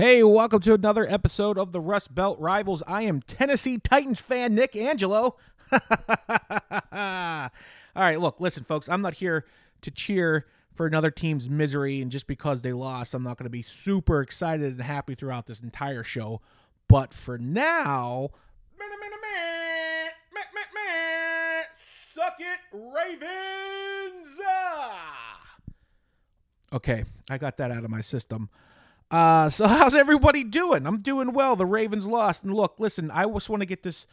Hey, welcome to another episode of the Rust Belt Rivals. I am Tennessee Titans fan Nick Angelo. All right, look, listen, folks, I'm not here to cheer for another team's misery, and just because they lost, I'm not going to be super excited and happy throughout this entire show. But for now, suck it, Ravens! Ah! Okay, I got that out of my system. Uh, so how's everybody doing? I'm doing well. The Ravens lost. And look, listen, I just want to get this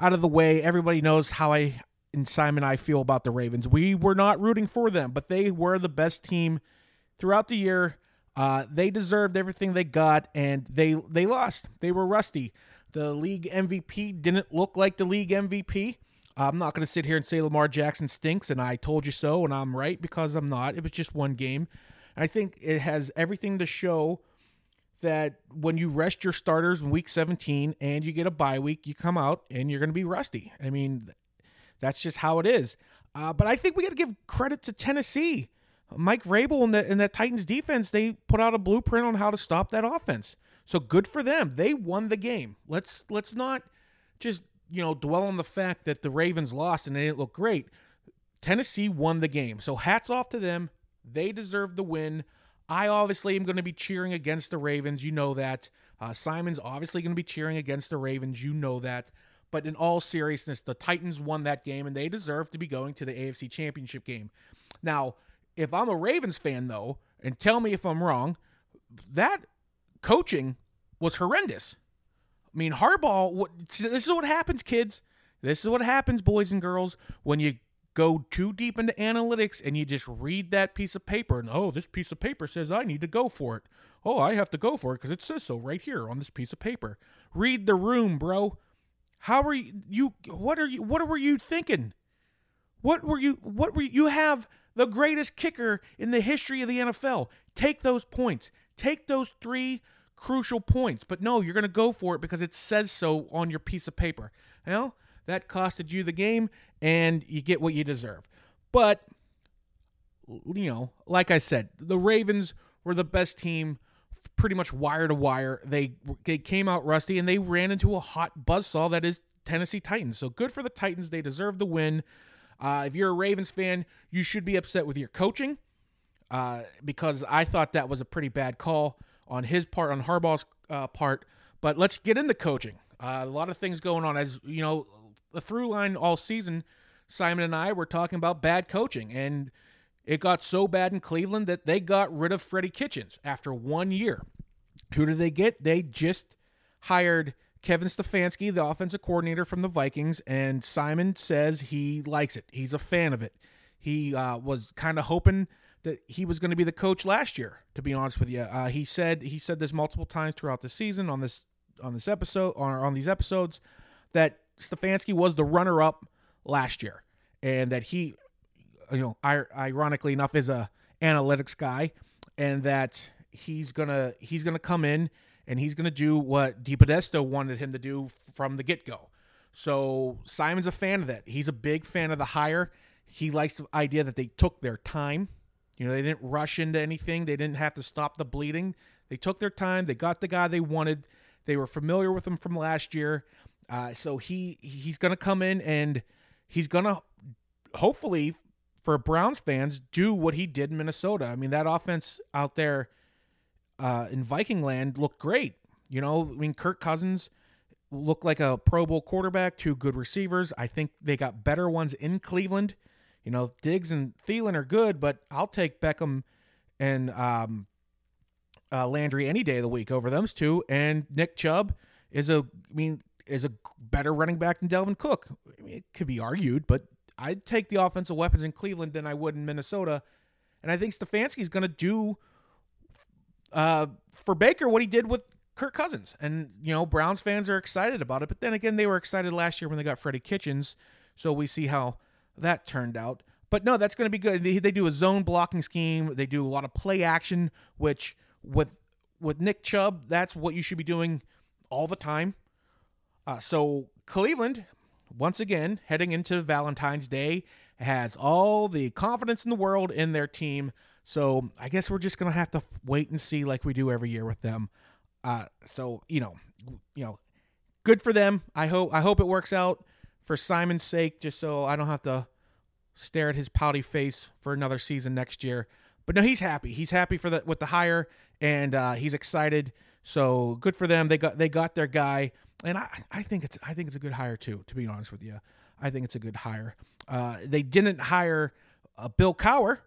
out of the way. Everybody knows how I and Simon and I feel about the Ravens. We were not rooting for them, but they were the best team throughout the year. Uh, they deserved everything they got, and they they lost. They were rusty. The league MVP didn't look like the league MVP. I'm not going to sit here and say Lamar Jackson stinks, and I told you so, and I'm right because I'm not. It was just one game. I think it has everything to show that when you rest your starters in week 17 and you get a bye week, you come out and you're going to be rusty. I mean, that's just how it is. Uh, but I think we got to give credit to Tennessee. Mike Vrabel and, the, and that Titans defense, they put out a blueprint on how to stop that offense. So good for them. They won the game. Let's let's not just you know dwell on the fact that the Ravens lost and they didn't look great. Tennessee won the game. So hats off to them. They deserve the win. I obviously am going to be cheering against the Ravens. You know that. Uh, Simon's obviously going to be cheering against the Ravens. You know that. But in all seriousness, the Titans won that game and they deserve to be going to the AFC Championship game. Now, if I'm a Ravens fan, though, and tell me if I'm wrong, that coaching was horrendous. I mean, Harbaugh, what, this is what happens, kids. This is what happens, boys and girls, when you go too deep into analytics and you just read that piece of paper and oh this piece of paper says i need to go for it. Oh i have to go for it because it says so right here on this piece of paper. Read the room bro. How are you you what are you what were you thinking? What were you what were you, you have the greatest kicker in the history of the nfl take those points. Take those three crucial points. But no you're going to go for it because it says so on your piece of paper. You know that costed you the game, and you get what you deserve. But, you know, like I said, the Ravens were the best team pretty much wire to wire. They, they came out rusty, and they ran into a hot buzzsaw that is Tennessee Titans. So good for the Titans. They deserve the win. Uh, if you're a Ravens fan, you should be upset with your coaching uh, because I thought that was a pretty bad call on his part, on Harbaugh's uh, part. But let's get into coaching. Uh, a lot of things going on. As you know, the through line all season, Simon and I were talking about bad coaching, and it got so bad in Cleveland that they got rid of Freddie Kitchens after one year. Who did they get? They just hired Kevin Stefanski, the offensive coordinator from the Vikings, and Simon says he likes it. He's a fan of it. He uh, was kind of hoping that he was going to be the coach last year. To be honest with you, uh, he said he said this multiple times throughout the season on this on this episode or on these episodes that Stefanski was the runner up last year, and that he, you know, ironically enough, is a analytics guy, and that he's gonna he's gonna come in and he's gonna do what DePodesta wanted him to do from the get go. So Simon's a fan of that. He's a big fan of the hire. He likes the idea that they took their time. You know, they didn't rush into anything. They didn't have to stop the bleeding. They took their time. They got the guy they wanted. They were familiar with him from last year. Uh, so he he's to come in and he's to hopefully for Browns fans do what he did in Minnesota. I mean that offense out there uh, in Viking land looked great. You know, I mean Kirk Cousins looked like a Pro Bowl quarterback, two good receivers. I think they got better ones in Cleveland. You know, Diggs and Thielen are good, but I'll take Beckham and um, uh, Landry any day of the week over them two. And Nick Chubb is a, I mean, is a better running back than Dalvin Cook. I mean, it could be argued, but I'd take the offensive weapons in Cleveland than I would in Minnesota. And I think Stefanski's going to do uh, for Baker what he did with Kirk Cousins. And, you know, Browns fans are excited about it. But then again, they were excited last year when they got Freddie Kitchens. So we see how that turned out. But no, that's going to be good. They, they do a zone blocking scheme. They do a lot of play action, which with with Nick Chubb, that's what you should be doing all the time. Uh, so Cleveland, once again, heading into Valentine's Day, has all the confidence in the world in their team. So I guess we're just gonna have to wait and see, like we do every year with them. Uh, so you know, you know, good for them. I hope I hope it works out for Simon's sake, just so I don't have to stare at his pouty face for another season next year. But no, he's happy. He's happy for the with the hire, and uh, he's excited. So good for them. They got they got their guy, and I I think it's I think it's a good hire too. To be honest with you, I think it's a good hire. Uh, they didn't hire uh, Bill Cowher,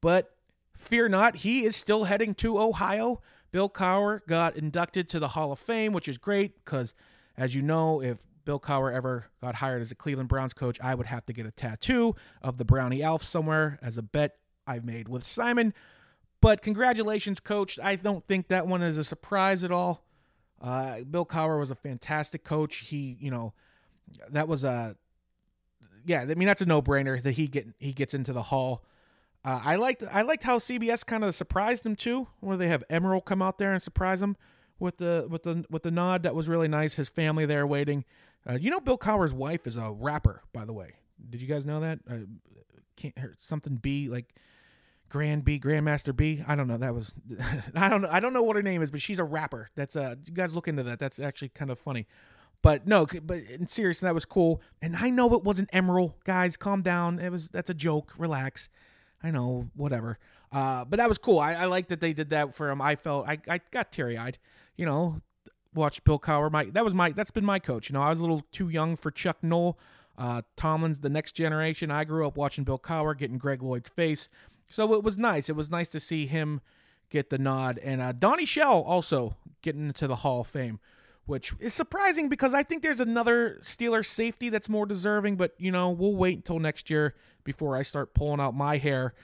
but fear not, he is still heading to Ohio. Bill Cowher got inducted to the Hall of Fame, which is great because, as you know, if Bill Cowher ever got hired as a Cleveland Browns coach, I would have to get a tattoo of the Brownie Elf somewhere as a bet I've made with Simon. But congratulations, coach. I don't think that one is a surprise at all. Uh, Bill Cowher was a fantastic coach. He, you know, that was a, yeah. I mean, that's a no-brainer that he get he gets into the hall. Uh, I liked I liked how CBS kind of surprised him too, where they have Emerald come out there and surprise him with the with the with the nod. That was really nice. His family there waiting. Uh, you know, Bill Cowher's wife is a rapper, by the way. Did you guys know that? Uh, can't something B like Grand B, Grandmaster B. I don't know. That was I don't know. I don't know what her name is, but she's a rapper. That's uh you guys look into that. That's actually kind of funny. But no, but in serious, that was cool. And I know it wasn't Emerald, guys. Calm down. It was that's a joke. Relax. I know, whatever. Uh, but that was cool. I, I like that they did that for him. I felt I, I got teary eyed. You know, watch Bill Cowher. My that was my that's been my coach. You know, I was a little too young for Chuck Noll. Uh, Tomlin's the next generation. I grew up watching Bill Cowher getting Greg Lloyd's face. So it was nice. It was nice to see him get the nod. And uh, Donnie Shell also getting into the Hall of Fame, which is surprising because I think there's another Steeler safety that's more deserving. But, you know, we'll wait until next year before I start pulling out my hair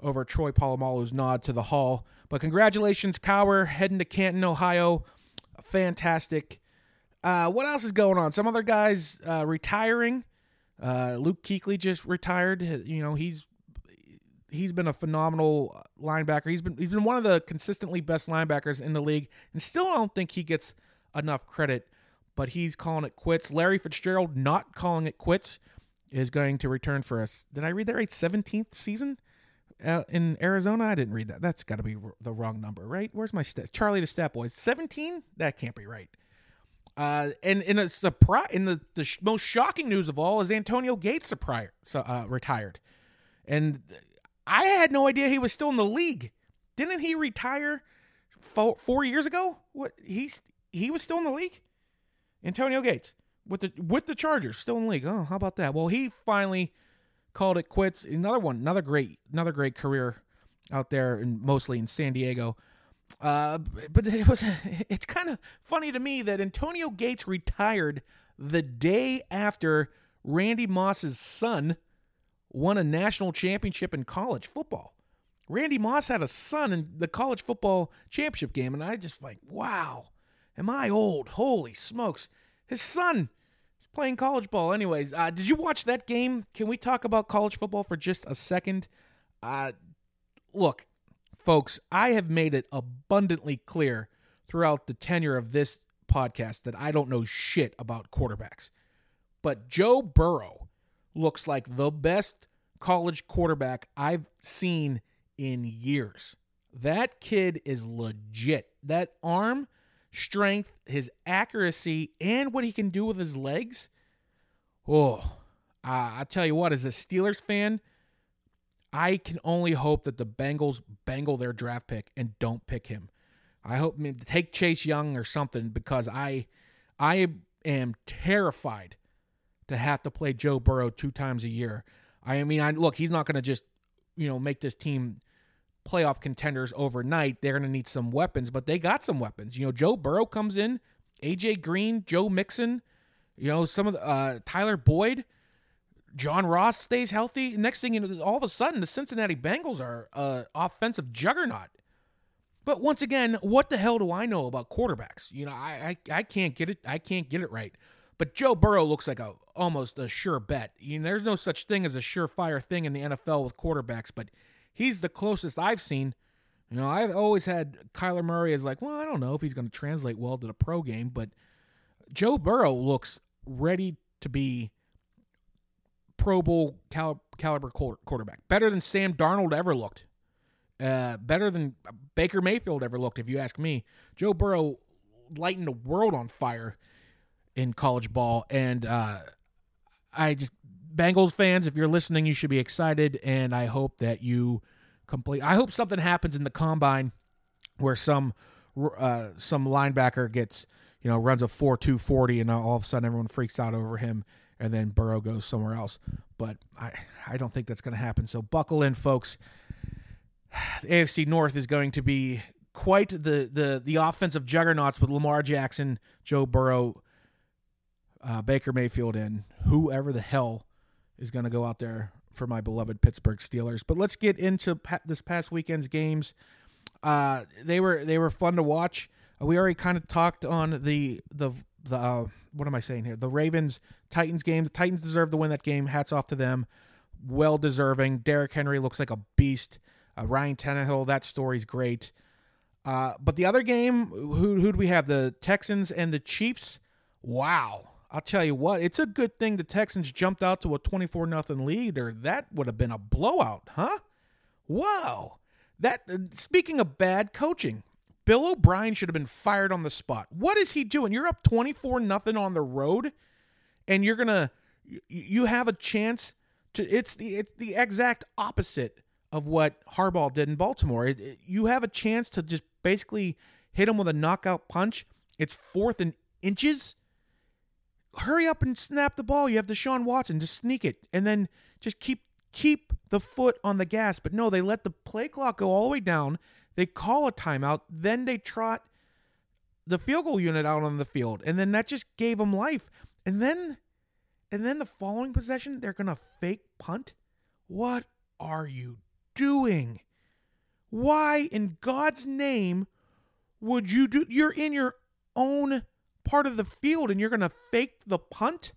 over Troy Polamalu's nod to the Hall. But congratulations, Cowher, heading to Canton, Ohio. Fantastic. Uh, what else is going on? Some other guys uh, retiring. Uh, Luke Kuechly just retired. You know, he's he's been a phenomenal linebacker. He's been he's been one of the consistently best linebackers in the league, and still I don't think he gets enough credit. But he's calling it quits. Larry Fitzgerald not calling it quits is going to return for us. Did I read that right? Seventeenth season uh, in Arizona. I didn't read that. That's got to be r- the wrong number, right? Where's my stats? Charlie the stat boys. Seventeen. That can't be right. Uh, and in a surprise, in the, the sh- most shocking news of all is Antonio Gates surprise, uh, retired, and I had no idea he was still in the league. Didn't he retire four, four years ago? What he's he was still in the league? Antonio Gates with the with the Chargers still in the league. Oh, how about that? Well, he finally called it quits. Another one, another great, another great career out there, and mostly in San Diego. Uh, but it was it's kind of funny to me that Antonio Gates retired the day after Randy Moss's son won a national championship in college football. Randy Moss had a son in the college football championship game, and I just like, wow, am I old? Holy smokes. His son is playing college ball. Anyways, uh, did you watch that game? Can we talk about college football for just a second? Uh, look, folks, I have made it abundantly clear throughout the tenure of this podcast that I don't know shit about quarterbacks. But Joe Burrow looks like the best college quarterback I've seen in years. That kid is legit. That arm strength, his accuracy, and what he can do with his legs. Oh, I tell you what, as a Steelers fan, I can only hope that the Bengals bangle their draft pick and don't pick him. I hope I mean, take Chase Young or something because I I am terrified to have to play Joe Burrow two times a year. I mean, I look, he's not going to just, you know, make this team playoff contenders overnight. They're going to need some weapons, but they got some weapons. You know, Joe Burrow comes in, AJ Green, Joe Mixon, you know, some of the uh, Tyler Boyd, John Ross stays healthy. Next thing you know, all of a sudden, the Cincinnati Bengals are uh, offensive juggernaut. But once again, what the hell do I know about quarterbacks? You know, I, I I can't get it. I can't get it right. But Joe Burrow looks like a almost a sure bet. You know, there's no such thing as a surefire thing in the NFL with quarterbacks, but he's the closest I've seen. You know, I've always had Kyler Murray as like, well, I don't know if he's going to translate well to the pro game, but Joe Burrow looks ready to be Pro Bowl cal- caliber quarterback, better than Sam Darnold ever looked, uh, better than Baker Mayfield ever looked. If you ask me, Joe Burrow lighting the world on fire in college ball. And uh, I just Bengals fans, if you're listening, you should be excited, and I hope that you complete. I hope something happens in the combine where some uh, some linebacker gets you know runs a four two forty, and all of a sudden everyone freaks out over him, and then Burrow goes somewhere else. But I I don't think that's going to happen. So buckle in, folks. The AFC North is going to be quite the the the offensive juggernauts with Lamar Jackson, Joe Burrow, uh, Baker Mayfield, and whoever the hell is going to go out there for my beloved Pittsburgh Steelers. But let's get into pa- this past weekend's games. Uh, they were they were fun to watch. Uh, we already kind of talked on the the the uh, what am I saying here? The Ravens Titans game. The Titans deserve to win that game. Hats off to them. Well deserving. Derrick Henry looks like a beast. Uh, Ryan Tannehill. That story's great. Uh, but the other game, who who do we have? The Texans and the Chiefs. Wow. I'll tell you what, it's a good thing the Texans jumped out to a 24 nothing lead, or that would have been a blowout, huh? Whoa. That uh, speaking of bad coaching, Bill O'Brien should have been fired on the spot. What is he doing? You're up 24 nothing on the road, and you're gonna you have a chance to. It's the it's the exact opposite of what Harbaugh did in Baltimore. It, it, you have a chance to just basically hit him with a knockout punch. It's fourth and inches hurry up and snap the ball. You have Deshaun Watson, just sneak it, and then just keep keep the foot on the gas. But no, they let the play clock go all the way down. They call a timeout, then they trot the field goal unit out on the field, and then that just gave them life. And then, and then the following possession, they're gonna fake punt. What are you doing? Why in God's name would you do? You're in your own part of the field and you're going to fake the punt?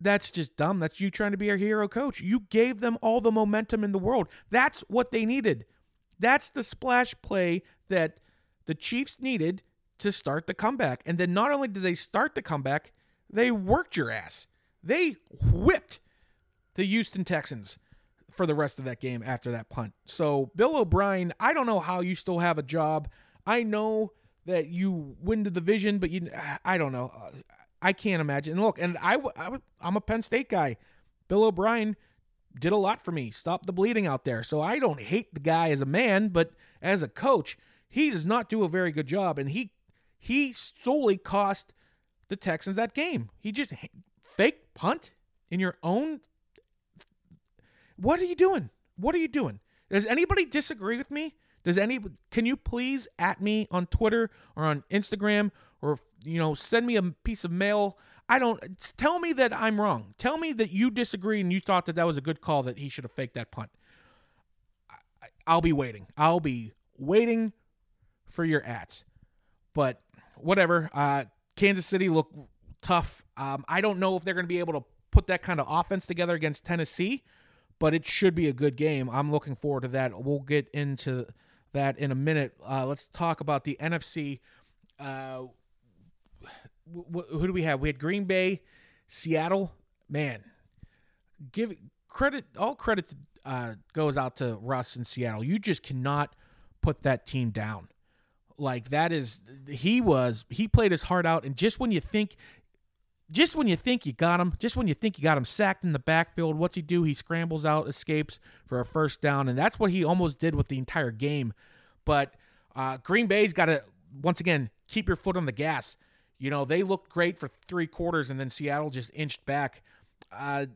That's just dumb. That's you trying to be a hero coach. You gave them all the momentum in the world. That's what they needed. That's the splash play that the Chiefs needed to start the comeback. And then not only did they start the comeback, they worked your ass. They whipped the Houston Texans for the rest of that game after that punt. So, Bill O'Brien, I don't know how you still have a job. I know that you win the division, but you I don't know. I can't imagine. And look, and I, I I'm a Penn State guy. Bill O'Brien did a lot for me. Stop the bleeding out there. So I don't hate the guy as a man, but as a coach, he does not do a very good job and he he solely cost the Texans that game. He just fake punt in your own What are you doing? What are you doing? Does anybody disagree with me? Does any can you please at me on Twitter or on Instagram or you know send me a piece of mail? I don't tell me that I'm wrong. Tell me that you disagree and you thought that that was a good call that he should have faked that punt. I'll be waiting. I'll be waiting for your ads. But whatever. Uh, Kansas City look tough. Um, I don't know if they're going to be able to put that kind of offense together against Tennessee, but it should be a good game. I'm looking forward to that. We'll get into that in a minute. Uh, let's talk about the NFC. Uh, who do we have? We had Green Bay, Seattle. Man, give credit. All credit uh, goes out to Russ in Seattle. You just cannot put that team down. Like that is he was he played his heart out, and just when you think just when you think you got him, just when you think you got him sacked in the backfield, what's he do? He scrambles out, escapes for a first down, and that's what he almost did with the entire game. But uh, Green Bay's got to once again keep your foot on the gas. You know they looked great for three quarters, and then Seattle just inched back. Uh,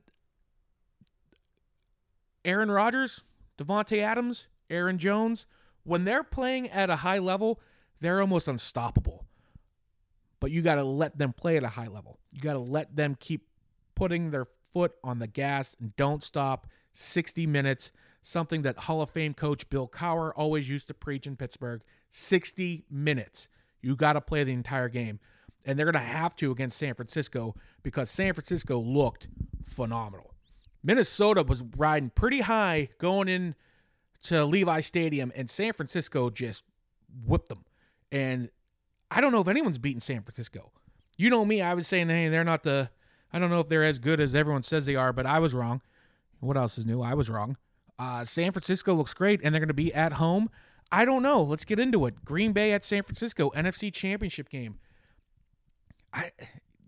Aaron Rodgers, Davante Adams, Aaron Jones, when they're playing at a high level, they're almost unstoppable but you got to let them play at a high level. You got to let them keep putting their foot on the gas and don't stop 60 minutes, something that Hall of Fame coach Bill Cowher always used to preach in Pittsburgh 60 minutes. You got to play the entire game. And they're going to have to against San Francisco because San Francisco looked phenomenal. Minnesota was riding pretty high going in to Levi Stadium, and San Francisco just whipped them. And I don't know if anyone's beaten San Francisco. You know me, I was saying, hey, they're not the. I don't know if they're as good as everyone says they are, but I was wrong. What else is new? I was wrong. Uh, San Francisco looks great, and they're going to be at home. I don't know. Let's get into it. Green Bay at San Francisco, NFC Championship game. I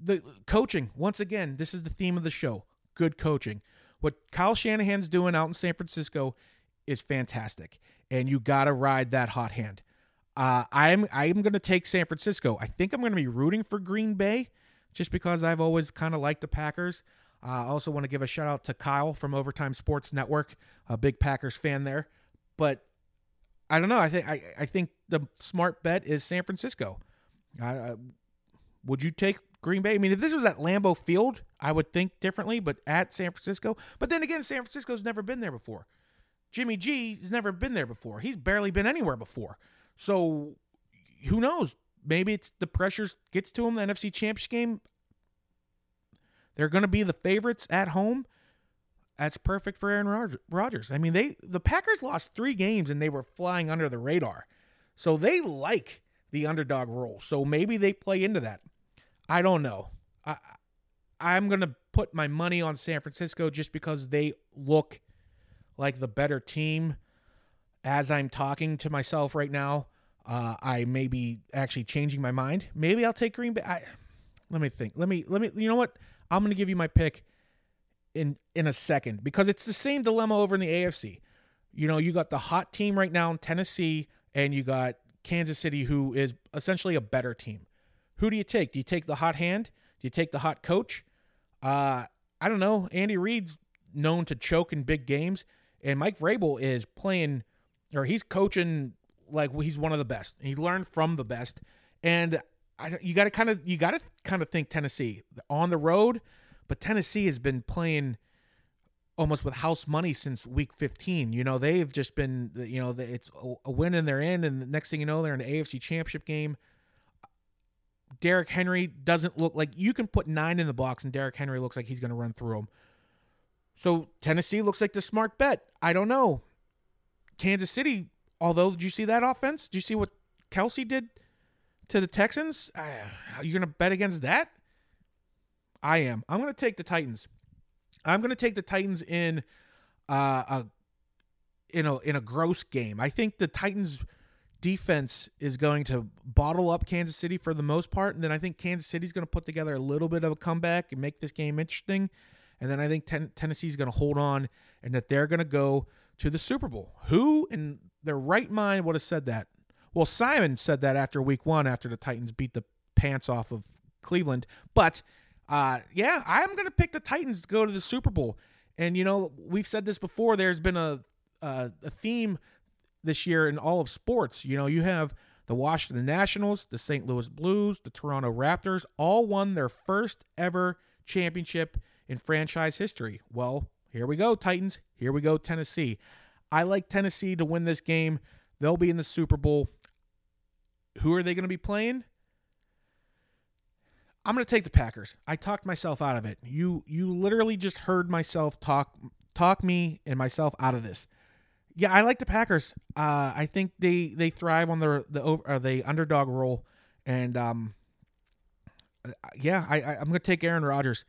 the coaching, once again, this is the theme of the show. Good coaching. What Kyle Shanahan's doing out in San Francisco is fantastic. And you gotta ride that hot hand. Uh, I'm I'm gonna take San Francisco. I think I'm gonna be rooting for Green Bay just because I've always kind of liked the Packers. Uh, I also want to give a shout out to Kyle from Overtime Sports Network, a big Packers fan there. But I don't know. I think I, I think the smart bet is San Francisco. Uh, would you take Green Bay? I mean, if this was at Lambeau Field, I would think differently. But at San Francisco, but then again, San Francisco's never been there before. Jimmy G has never been there before. He's barely been anywhere before. So who knows? Maybe it's the pressure gets to him. The NFC Championship game. They're going to be the favorites at home. That's perfect for Aaron Rodgers. I mean, they the Packers lost three games and they were flying under the radar, so they like the underdog role. So maybe they play into that. I don't know. I I'm gonna put my money on San Francisco just because they look like the better team. As I'm talking to myself right now, uh, I may be actually changing my mind. Maybe I'll take Green Bay. I, let me think. Let me let me. You know what? I'm going to give you my pick in in a second because it's the same dilemma over in the AFC. You know, you got the hot team right now in Tennessee, and you got Kansas City, who is essentially a better team. Who do you take? Do you take the hot hand? Do you take the hot coach? Uh, I don't know. Andy Reid's known to choke in big games, and Mike Vrabel is playing, or he's coaching like he's one of the best. He learned from the best, and I, you got to kind of you got to kind of think Tennessee on the road, but Tennessee has been playing almost with house money since week 15. You know, they've just been you know it's a win and they're in, and the next thing you know, they're in an AFC Championship game. Derrick Henry doesn't look like you can put nine in the box, and Derrick Henry looks like he's going to run through them. So Tennessee looks like the smart bet. I don't know. Kansas City, although, did you see that offense? Did you see what Kelce did to the Texans? Uh, you going to bet against that? I am. I'm going to take the Titans. I'm going to take the Titans in uh, a in a in a gross game. I think the Titans defense is going to bottle up Kansas City for the most part, and then I think Kansas City's going to put together a little bit of a comeback and make this game interesting. And then I think ten- Tennessee's going to hold on, and that they're going to go to the Super Bowl. Who in their right mind would have said that? Well, Simon said that after week one, after the Titans beat the pants off of Cleveland. But uh, yeah, I'm going to pick the Titans to go to the Super Bowl. And, you know, we've said this before. There's been a, a, a theme this year in all of sports. You know, you have the Washington Nationals, the St. Louis Blues, the Toronto Raptors all won their first ever championship in franchise history. Well, here we go, Titans. Here we go, Tennessee. I like Tennessee to win this game. They'll be in the Super Bowl. Who are they going to be playing? I'm going to take the Packers. I talked myself out of it. You you literally just heard myself talk talk me and myself out of this. Yeah, I like the Packers. Uh, I think they they thrive on the the over the underdog role, and um, yeah, I, I am going to take Aaron Rodgers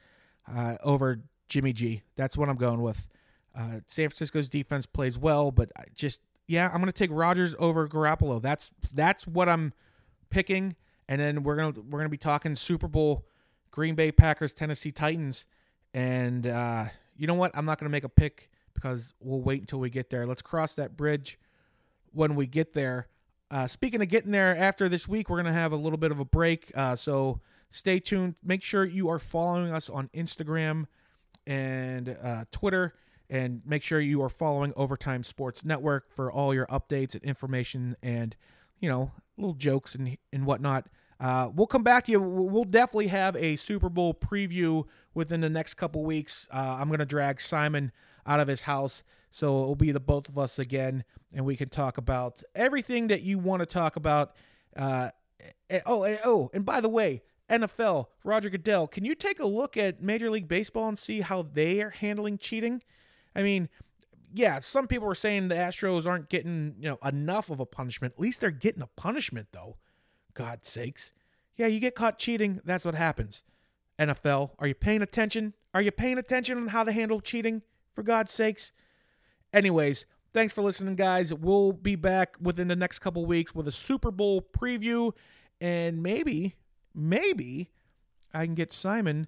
uh, over Jimmy G. That's what I'm going with. Uh, San Francisco's defense plays well, but just yeah, I'm gonna take Rodgers over Garoppolo. That's that's what I'm picking, and then we're gonna we're gonna be talking Super Bowl, Green Bay Packers, Tennessee Titans, and uh, you know what? I'm not gonna make a pick because we'll wait until we get there. Let's cross that bridge when we get there. Uh, speaking of getting there, after this week, we're gonna have a little bit of a break, uh, so stay tuned. Make sure you are following us on Instagram and uh, Twitter and make sure you are following Overtime Sports Network for all your updates and information and, you know, little jokes and, and whatnot. Uh, we'll come back to you. We'll definitely have a Super Bowl preview within the next couple weeks. Uh, I'm going to drag Simon out of his house. So it'll be the both of us again, and we can talk about everything that you want to talk about. Uh, oh, oh, and by the way, NFL, Roger Goodell, can you take a look at Major League Baseball and see how they are handling cheating? I mean, yeah, some people are saying the Astros aren't getting, you know, enough of a punishment. At least they're getting a punishment though. God sakes. Yeah, you get caught cheating, that's what happens. NFL, are you paying attention? Are you paying attention on how to handle cheating? For God's sakes. Anyways, Thanks for listening, guys. We'll be back within the next couple weeks with a Super Bowl preview, and maybe, maybe I can get Simon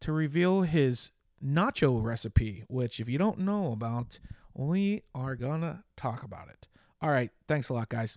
to reveal his nacho recipe, which, if you don't know about, we are gonna talk about it. All right. Thanks a lot, guys.